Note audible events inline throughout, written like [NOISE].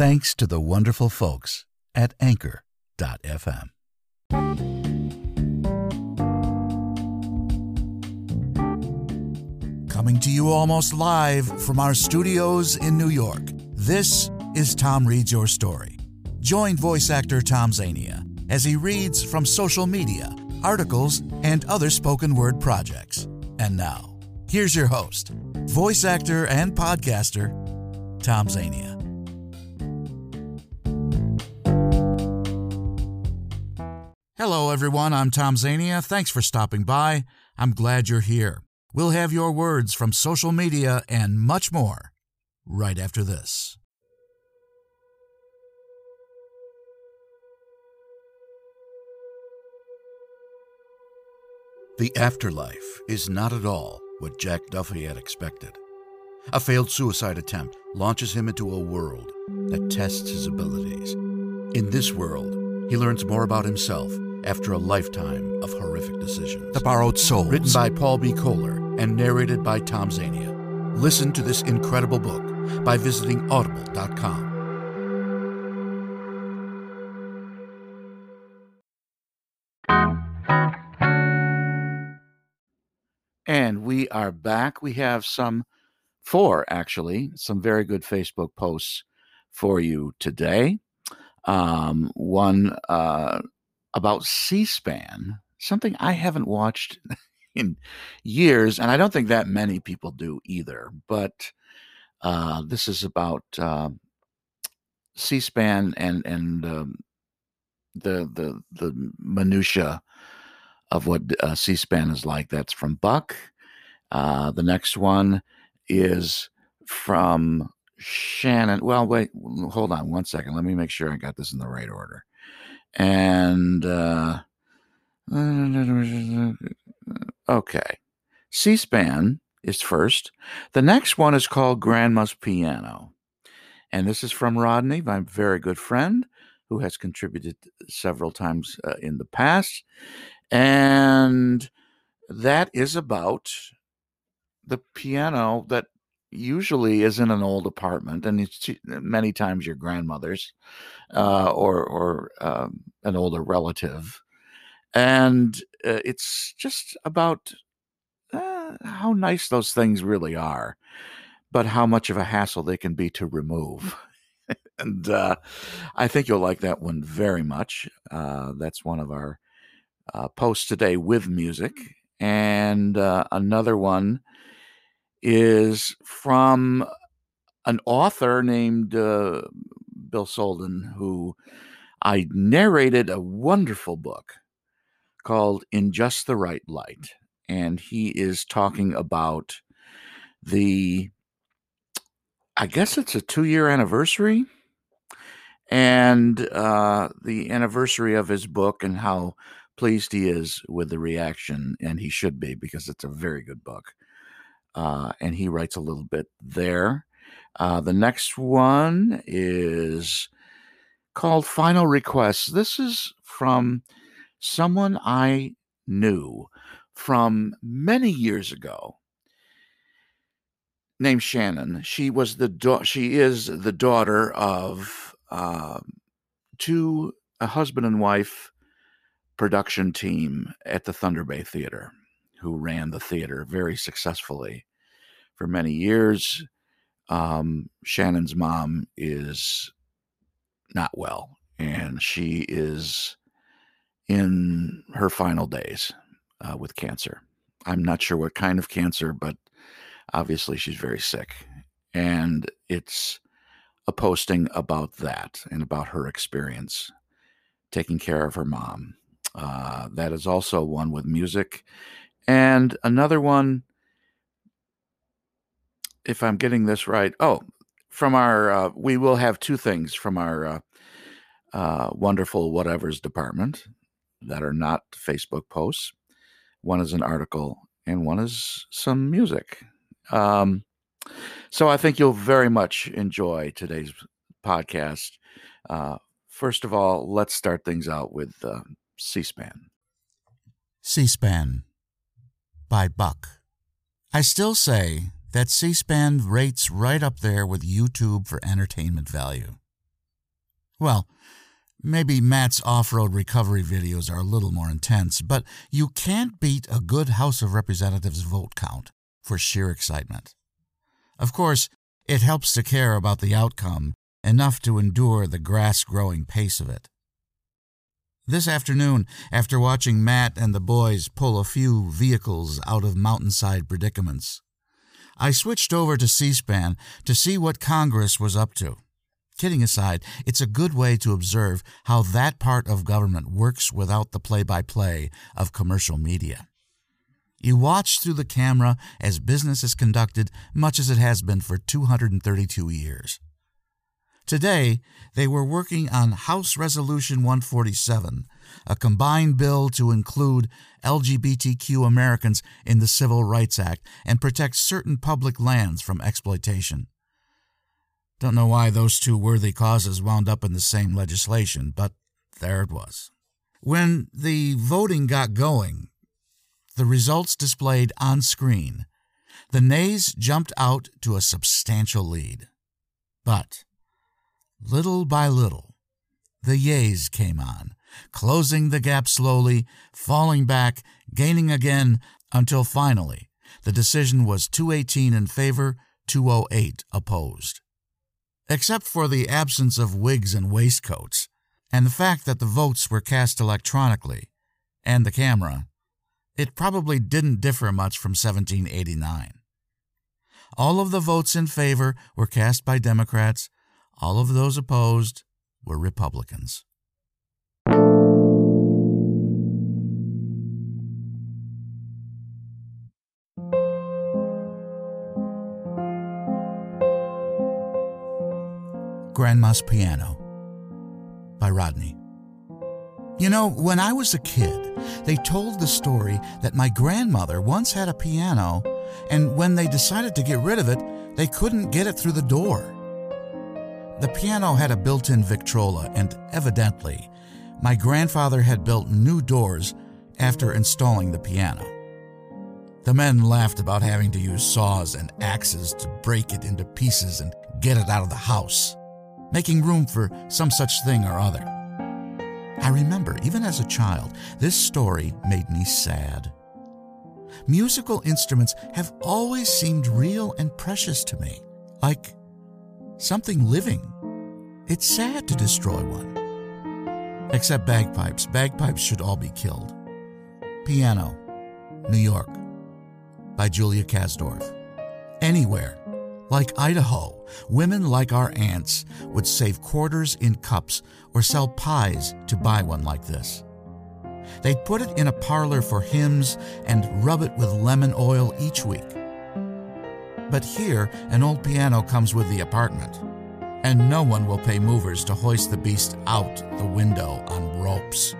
Thanks to the wonderful folks at Anchor.fm. Coming to you almost live from our studios in New York, this is Tom Reads Your Story. Join voice actor Tom Zania as he reads from social media, articles, and other spoken word projects. And now, here's your host, voice actor and podcaster, Tom Zania. Hello, everyone. I'm Tom Zania. Thanks for stopping by. I'm glad you're here. We'll have your words from social media and much more right after this. The afterlife is not at all what Jack Duffy had expected. A failed suicide attempt launches him into a world that tests his abilities. In this world, he learns more about himself after a lifetime of horrific decisions. The Borrowed Souls. Written by Paul B. Kohler and narrated by Tom Zania. Listen to this incredible book by visiting audible.com. And we are back. We have some, four actually, some very good Facebook posts for you today. Um, one uh, about C SPAN, something I haven't watched [LAUGHS] in years, and I don't think that many people do either. But uh, this is about uh, C SPAN and and um, the the the minutia of what uh, C SPAN is like. That's from Buck. Uh, the next one is from Shannon. Well, wait, hold on one second. Let me make sure I got this in the right order. And uh, okay, C SPAN is first. The next one is called Grandma's Piano. And this is from Rodney, my very good friend, who has contributed several times uh, in the past. And that is about the piano that usually is in an old apartment, and it's many times your grandmother's uh, or or um, an older relative, and uh, it's just about uh, how nice those things really are, but how much of a hassle they can be to remove. [LAUGHS] and uh, I think you'll like that one very much. Uh, that's one of our uh, posts today with music, and another one is from an author named uh, Bill Solden, who I narrated a wonderful book called In Just the Right Light. And he is talking about the, I guess it's a two year anniversary, and uh, the anniversary of his book and how pleased he is with the reaction. And he should be because it's a very good book uh, and he writes a little bit there. Uh, the next one is called Final Requests. This is from someone I knew from many years ago named Shannon. She was the da- she is the daughter of uh, two a husband and wife production team at the Thunder Bay Theater who ran the theater very successfully for many years. Um, Shannon's mom is not well, and she is in her final days uh, with cancer. I'm not sure what kind of cancer, but obviously she's very sick. And it's a posting about that and about her experience taking care of her mom. Uh, that is also one with music and another one, if I'm getting this right, oh, from our, uh, we will have two things from our uh, uh, wonderful whatevers department that are not Facebook posts. One is an article, and one is some music. Um, so I think you'll very much enjoy today's podcast. Uh, first of all, let's start things out with uh, C SPAN. C SPAN by Buck. I still say that C SPAN rates right up there with YouTube for entertainment value. Well, maybe Matt's off road recovery videos are a little more intense, but you can't beat a good House of Representatives vote count for sheer excitement. Of course, it helps to care about the outcome enough to endure the grass growing pace of it. This afternoon, after watching Matt and the boys pull a few vehicles out of mountainside predicaments, I switched over to C SPAN to see what Congress was up to. Kidding aside, it's a good way to observe how that part of government works without the play by play of commercial media. You watch through the camera as business is conducted, much as it has been for 232 years. Today, they were working on House Resolution 147, a combined bill to include LGBTQ Americans in the Civil Rights Act and protect certain public lands from exploitation. Don't know why those two worthy causes wound up in the same legislation, but there it was. When the voting got going, the results displayed on screen, the nays jumped out to a substantial lead. But Little by little, the yeas came on, closing the gap slowly, falling back, gaining again, until finally the decision was 218 in favor, 208 opposed. Except for the absence of wigs and waistcoats, and the fact that the votes were cast electronically, and the camera, it probably didn't differ much from 1789. All of the votes in favor were cast by Democrats, all of those opposed were Republicans. Grandma's Piano by Rodney. You know, when I was a kid, they told the story that my grandmother once had a piano, and when they decided to get rid of it, they couldn't get it through the door. The piano had a built in Victrola, and evidently, my grandfather had built new doors after installing the piano. The men laughed about having to use saws and axes to break it into pieces and get it out of the house, making room for some such thing or other. I remember, even as a child, this story made me sad. Musical instruments have always seemed real and precious to me, like something living. It's sad to destroy one. Except bagpipes. Bagpipes should all be killed. Piano, New York, by Julia Kasdorf. Anywhere, like Idaho, women like our aunts would save quarters in cups or sell pies to buy one like this. They'd put it in a parlor for hymns and rub it with lemon oil each week. But here, an old piano comes with the apartment, and no one will pay movers to hoist the beast out the window on ropes.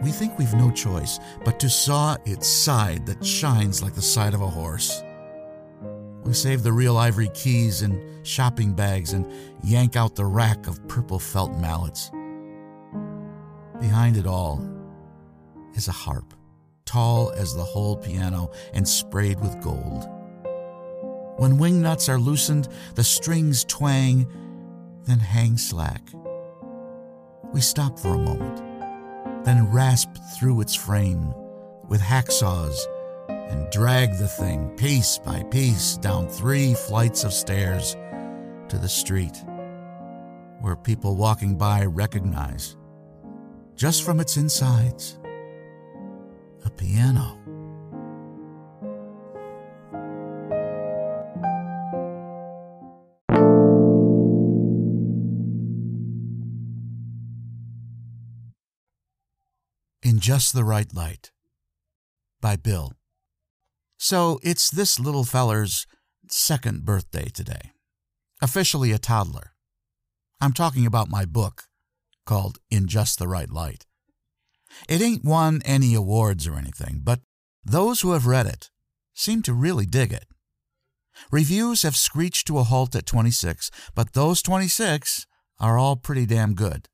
We think we've no choice but to saw its side that shines like the side of a horse. We save the real ivory keys in shopping bags and yank out the rack of purple felt mallets. Behind it all is a harp, tall as the whole piano and sprayed with gold. When wing nuts are loosened, the strings twang, then hang slack. We stop for a moment, then rasp through its frame with hacksaws and drag the thing piece by piece down three flights of stairs to the street, where people walking by recognize, just from its insides, a piano. Just the Right Light by Bill. So it's this little feller's second birthday today. Officially a toddler. I'm talking about my book called In Just the Right Light. It ain't won any awards or anything, but those who have read it seem to really dig it. Reviews have screeched to a halt at 26, but those 26 are all pretty damn good,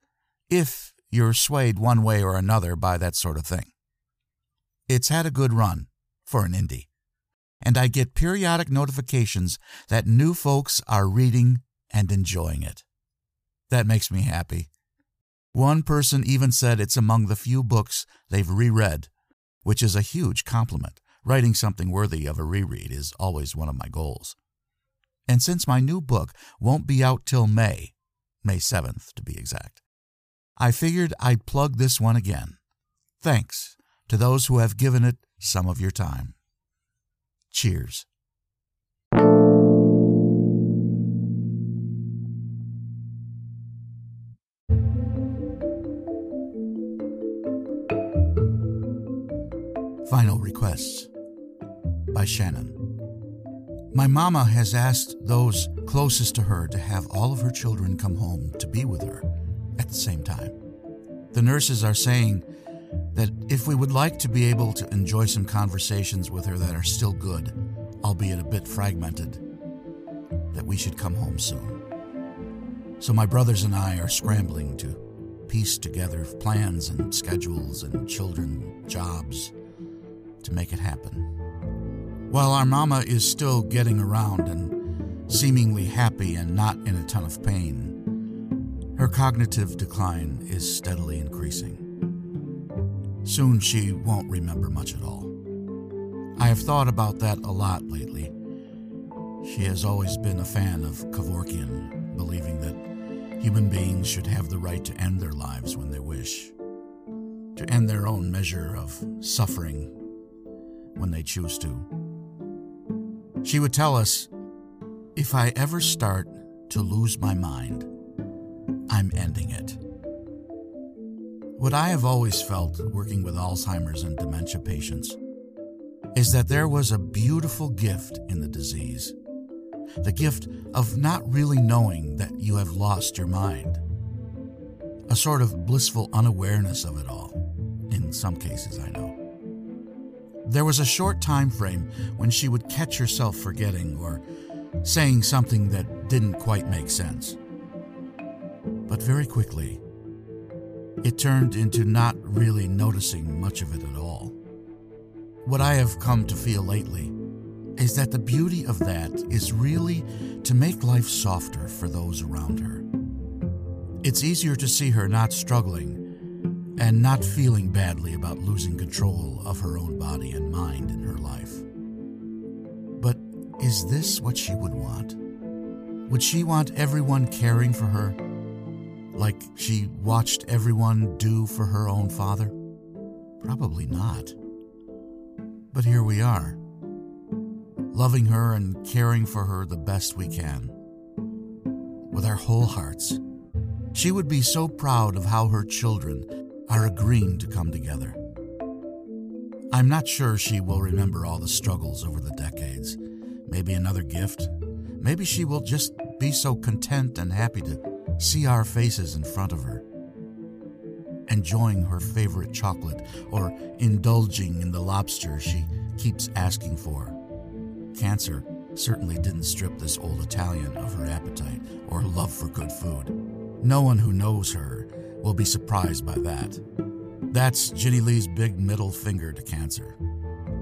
if you're swayed one way or another by that sort of thing. It's had a good run for an indie, and I get periodic notifications that new folks are reading and enjoying it. That makes me happy. One person even said it's among the few books they've reread, which is a huge compliment. Writing something worthy of a reread is always one of my goals. And since my new book won't be out till May, May 7th to be exact, I figured I'd plug this one again. Thanks to those who have given it some of your time. Cheers. Final Requests by Shannon. My mama has asked those closest to her to have all of her children come home to be with her at the same time. The nurses are saying that if we would like to be able to enjoy some conversations with her that are still good, albeit a bit fragmented, that we should come home soon. So my brothers and I are scrambling to piece together plans and schedules and children, jobs to make it happen. While our mama is still getting around and seemingly happy and not in a ton of pain, her cognitive decline is steadily increasing. Soon she won't remember much at all. I have thought about that a lot lately. She has always been a fan of Kevorkian, believing that human beings should have the right to end their lives when they wish, to end their own measure of suffering when they choose to. She would tell us if I ever start to lose my mind, I'm ending it. What I have always felt working with Alzheimer's and dementia patients is that there was a beautiful gift in the disease the gift of not really knowing that you have lost your mind, a sort of blissful unawareness of it all, in some cases, I know. There was a short time frame when she would catch herself forgetting or saying something that didn't quite make sense. But very quickly, it turned into not really noticing much of it at all. What I have come to feel lately is that the beauty of that is really to make life softer for those around her. It's easier to see her not struggling and not feeling badly about losing control of her own body and mind in her life. But is this what she would want? Would she want everyone caring for her like she watched everyone do for her own father? Probably not. But here we are, loving her and caring for her the best we can, with our whole hearts. She would be so proud of how her children are agreeing to come together. I'm not sure she will remember all the struggles over the decades. Maybe another gift. Maybe she will just be so content and happy to see our faces in front of her. Enjoying her favorite chocolate or indulging in the lobster she keeps asking for. Cancer certainly didn't strip this old Italian of her appetite or love for good food. No one who knows her will be surprised by that. That's Ginny Lee's big middle finger to cancer.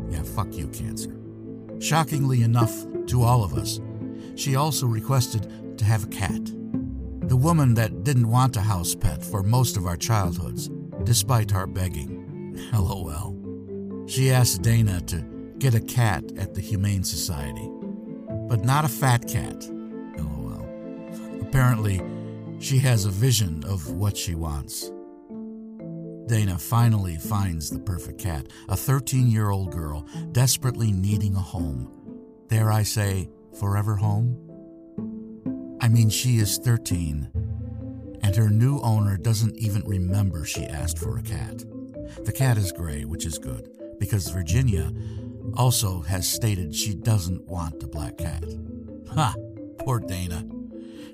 Yeah, fuck you, cancer. Shockingly enough to all of us, she also requested to have a cat. The woman that didn't want a house pet for most of our childhoods, despite our begging. [LAUGHS] LOL. She asked Dana to get a cat at the Humane Society, but not a fat cat. LOL. Apparently, she has a vision of what she wants. Dana finally finds the perfect cat, a 13 year old girl desperately needing a home. Dare I say, forever home? I mean, she is 13, and her new owner doesn't even remember she asked for a cat. The cat is gray, which is good, because Virginia also has stated she doesn't want a black cat. Ha! Poor Dana.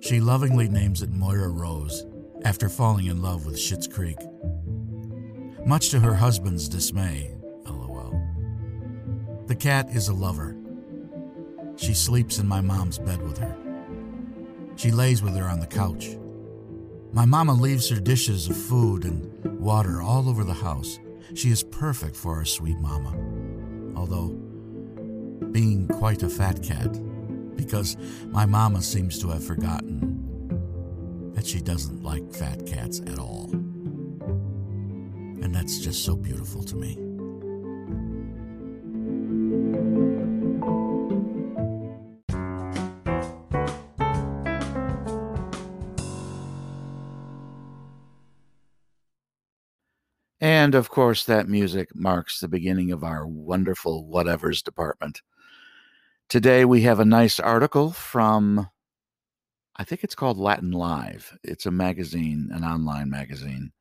She lovingly names it Moira Rose after falling in love with Schitt's Creek. Much to her husband's dismay, lol. The cat is a lover. She sleeps in my mom's bed with her. She lays with her on the couch. My mama leaves her dishes of food and water all over the house. She is perfect for our sweet mama. Although, being quite a fat cat, because my mama seems to have forgotten that she doesn't like fat cats at all. And that's just so beautiful to me. And of course, that music marks the beginning of our wonderful whatevers department. Today, we have a nice article from, I think it's called Latin Live. It's a magazine, an online magazine.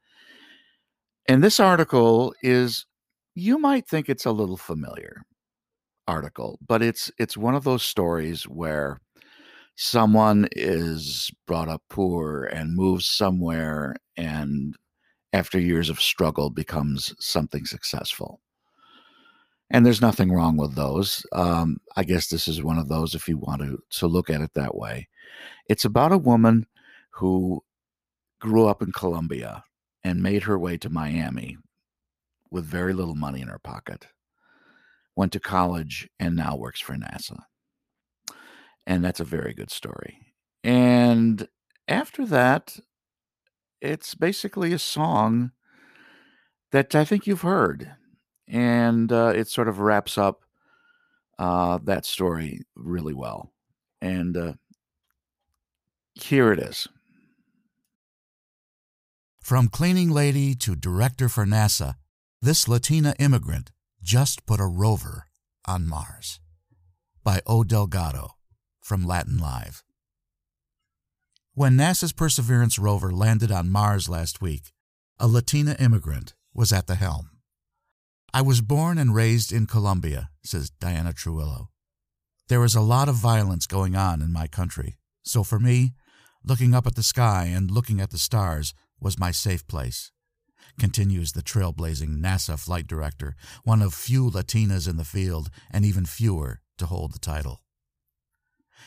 And this article is, you might think it's a little familiar article, but it's it's one of those stories where someone is brought up poor and moves somewhere and after years of struggle becomes something successful. And there's nothing wrong with those. Um, I guess this is one of those if you want to, to look at it that way. It's about a woman who grew up in Colombia and made her way to Miami with very little money in her pocket, went to college, and now works for NASA. And that's a very good story. And after that, it's basically a song that I think you've heard, and uh, it sort of wraps up uh, that story really well. And uh, here it is. From cleaning lady to director for NASA, this Latina immigrant just put a rover on Mars. By O. Delgado from Latin Live. When NASA's Perseverance rover landed on Mars last week, a Latina immigrant was at the helm. I was born and raised in Colombia, says Diana Trujillo. There is a lot of violence going on in my country, so for me, looking up at the sky and looking at the stars was my safe place, continues the trailblazing NASA flight director, one of few Latinas in the field and even fewer to hold the title.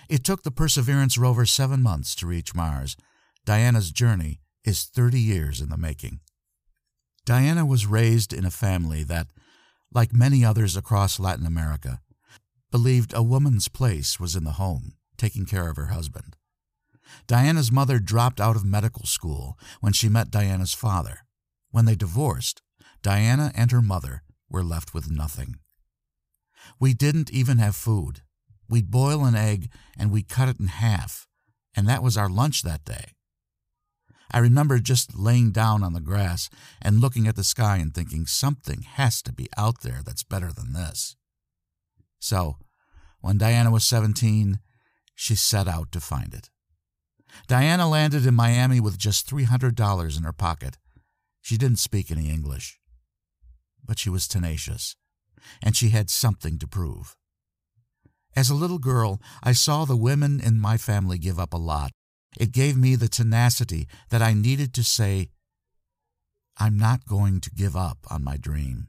It took the Perseverance rover seven months to reach Mars. Diana's journey is 30 years in the making. Diana was raised in a family that, like many others across Latin America, believed a woman's place was in the home, taking care of her husband. Diana's mother dropped out of medical school when she met Diana's father. When they divorced, Diana and her mother were left with nothing. We didn't even have food. We'd boil an egg and we'd cut it in half, and that was our lunch that day. I remember just laying down on the grass and looking at the sky and thinking something has to be out there that's better than this. So, when Diana was 17, she set out to find it. Diana landed in Miami with just $300 in her pocket. She didn't speak any English. But she was tenacious, and she had something to prove. As a little girl, I saw the women in my family give up a lot. It gave me the tenacity that I needed to say, I'm not going to give up on my dream.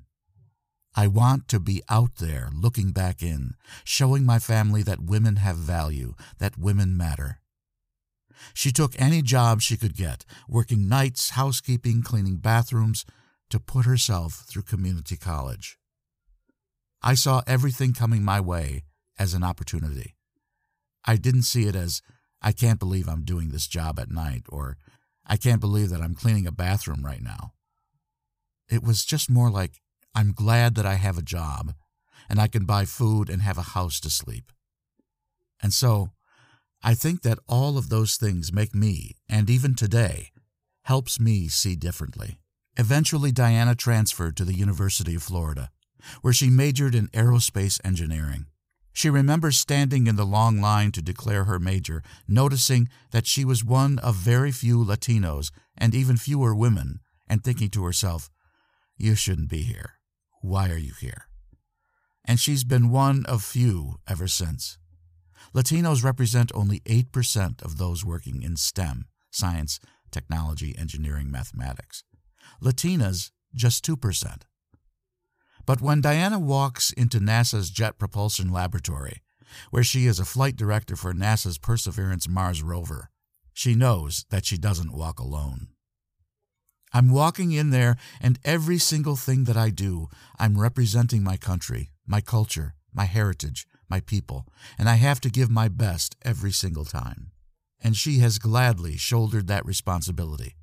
I want to be out there looking back in, showing my family that women have value, that women matter. She took any job she could get, working nights, housekeeping, cleaning bathrooms, to put herself through community college. I saw everything coming my way as an opportunity. I didn't see it as, I can't believe I'm doing this job at night, or I can't believe that I'm cleaning a bathroom right now. It was just more like, I'm glad that I have a job and I can buy food and have a house to sleep. And so, I think that all of those things make me, and even today, helps me see differently. Eventually, Diana transferred to the University of Florida, where she majored in aerospace engineering. She remembers standing in the long line to declare her major, noticing that she was one of very few Latinos and even fewer women, and thinking to herself, You shouldn't be here. Why are you here? And she's been one of few ever since. Latinos represent only 8% of those working in STEM science, technology, engineering, mathematics. Latinas, just 2%. But when Diana walks into NASA's Jet Propulsion Laboratory, where she is a flight director for NASA's Perseverance Mars rover, she knows that she doesn't walk alone. I'm walking in there, and every single thing that I do, I'm representing my country, my culture, my heritage, my people, and I have to give my best every single time. And she has gladly shouldered that responsibility.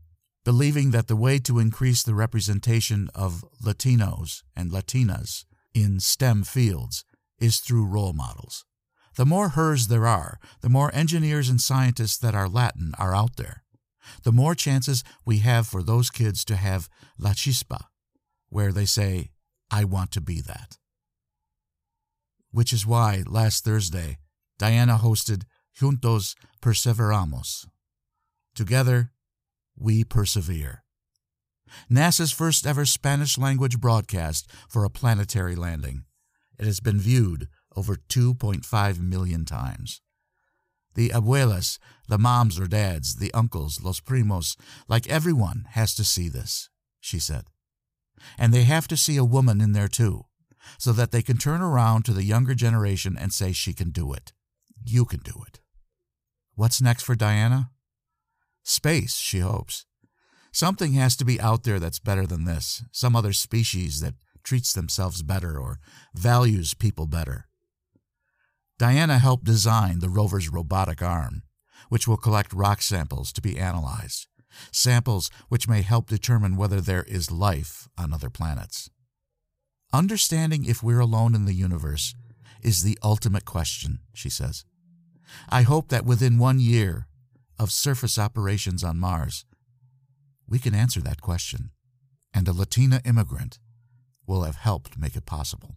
Believing that the way to increase the representation of Latinos and Latinas in STEM fields is through role models. The more hers there are, the more engineers and scientists that are Latin are out there. The more chances we have for those kids to have la chispa, where they say, I want to be that. Which is why last Thursday, Diana hosted Juntos Perseveramos. Together, we persevere. NASA's first ever Spanish language broadcast for a planetary landing. It has been viewed over 2.5 million times. The abuelas, the moms or dads, the uncles, los primos, like everyone has to see this, she said. And they have to see a woman in there too, so that they can turn around to the younger generation and say she can do it. You can do it. What's next for Diana? Space, she hopes. Something has to be out there that's better than this, some other species that treats themselves better or values people better. Diana helped design the rover's robotic arm, which will collect rock samples to be analyzed, samples which may help determine whether there is life on other planets. Understanding if we're alone in the universe is the ultimate question, she says. I hope that within one year of surface operations on Mars, we can answer that question, and a Latina immigrant will have helped make it possible.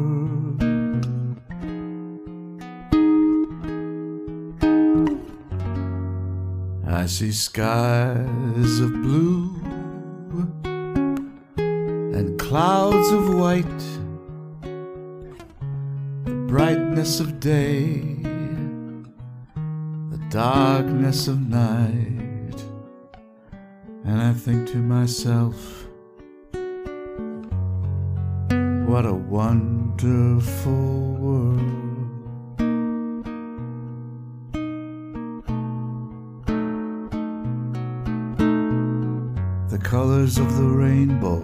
I see skies of blue and clouds of white, the brightness of day, the darkness of night, and I think to myself, what a wonderful world. Colors of the rainbow,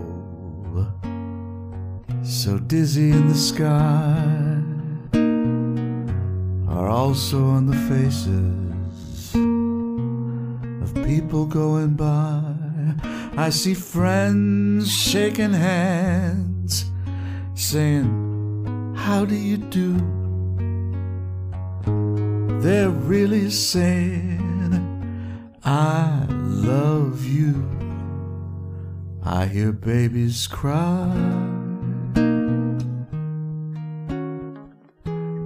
so dizzy in the sky, are also on the faces of people going by. I see friends shaking hands, saying, How do you do? They're really saying, I love you. I hear babies cry.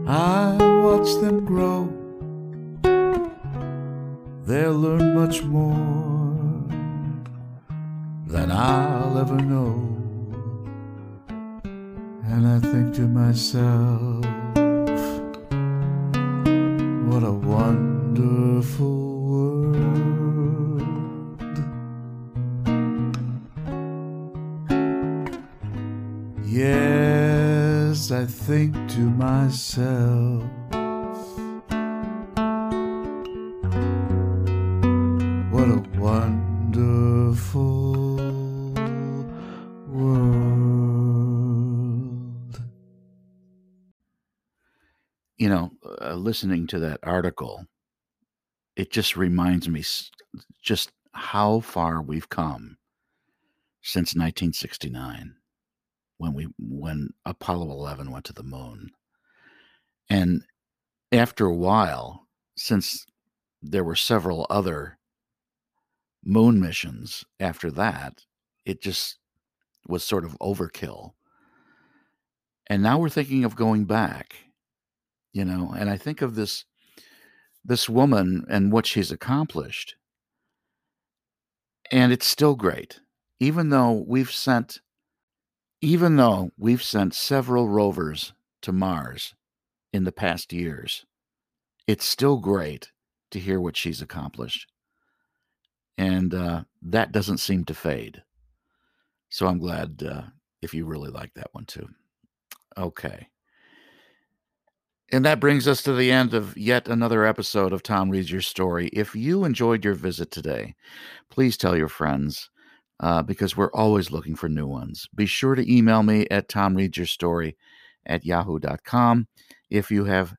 I watch them grow. They'll learn much more than I'll ever know. And I think to myself, what a wonderful I think to myself. What a wonderful world. You know, uh, listening to that article, it just reminds me just how far we've come since 1969 when we when Apollo 11 went to the moon. And after a while, since there were several other moon missions after that, it just was sort of overkill. And now we're thinking of going back, you know, and I think of this this woman and what she's accomplished. And it's still great, even though we've sent, even though we've sent several rovers to Mars in the past years, it's still great to hear what she's accomplished. And uh, that doesn't seem to fade. So I'm glad uh, if you really like that one too. Okay. And that brings us to the end of yet another episode of Tom Reads Your Story. If you enjoyed your visit today, please tell your friends uh, because we're always looking for new ones. Be sure to email me at tomreadsyourstory at yahoo.com if you have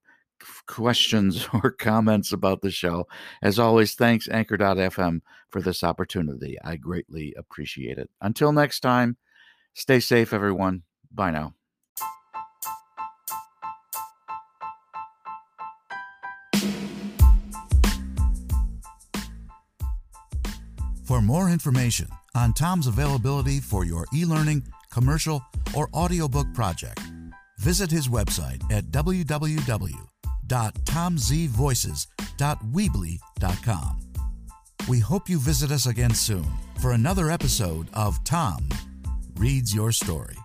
questions [LAUGHS] or comments about the show. As always, thanks Anchor.fm for this opportunity. I greatly appreciate it. Until next time, stay safe, everyone. Bye now. For more information on Tom's availability for your e learning, commercial, or audiobook project, visit his website at www.tomzvoices.weebly.com. We hope you visit us again soon for another episode of Tom Reads Your Story.